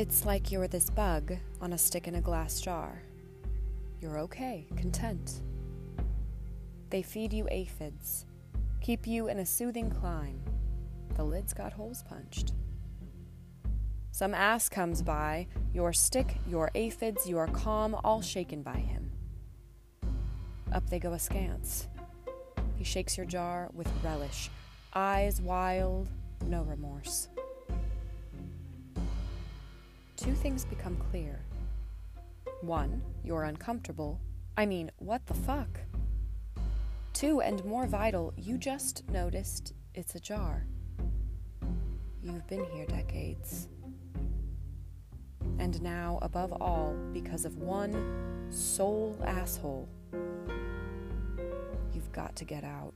It's like you're this bug on a stick in a glass jar. You're okay, content. They feed you aphids, keep you in a soothing clime. The lid's got holes punched. Some ass comes by, your stick, your aphids, your calm, all shaken by him. Up they go askance. He shakes your jar with relish, eyes wild, no remorse. Two things become clear. One, you're uncomfortable. I mean, what the fuck? Two, and more vital, you just noticed it's a jar. You've been here decades. And now, above all, because of one sole asshole, you've got to get out.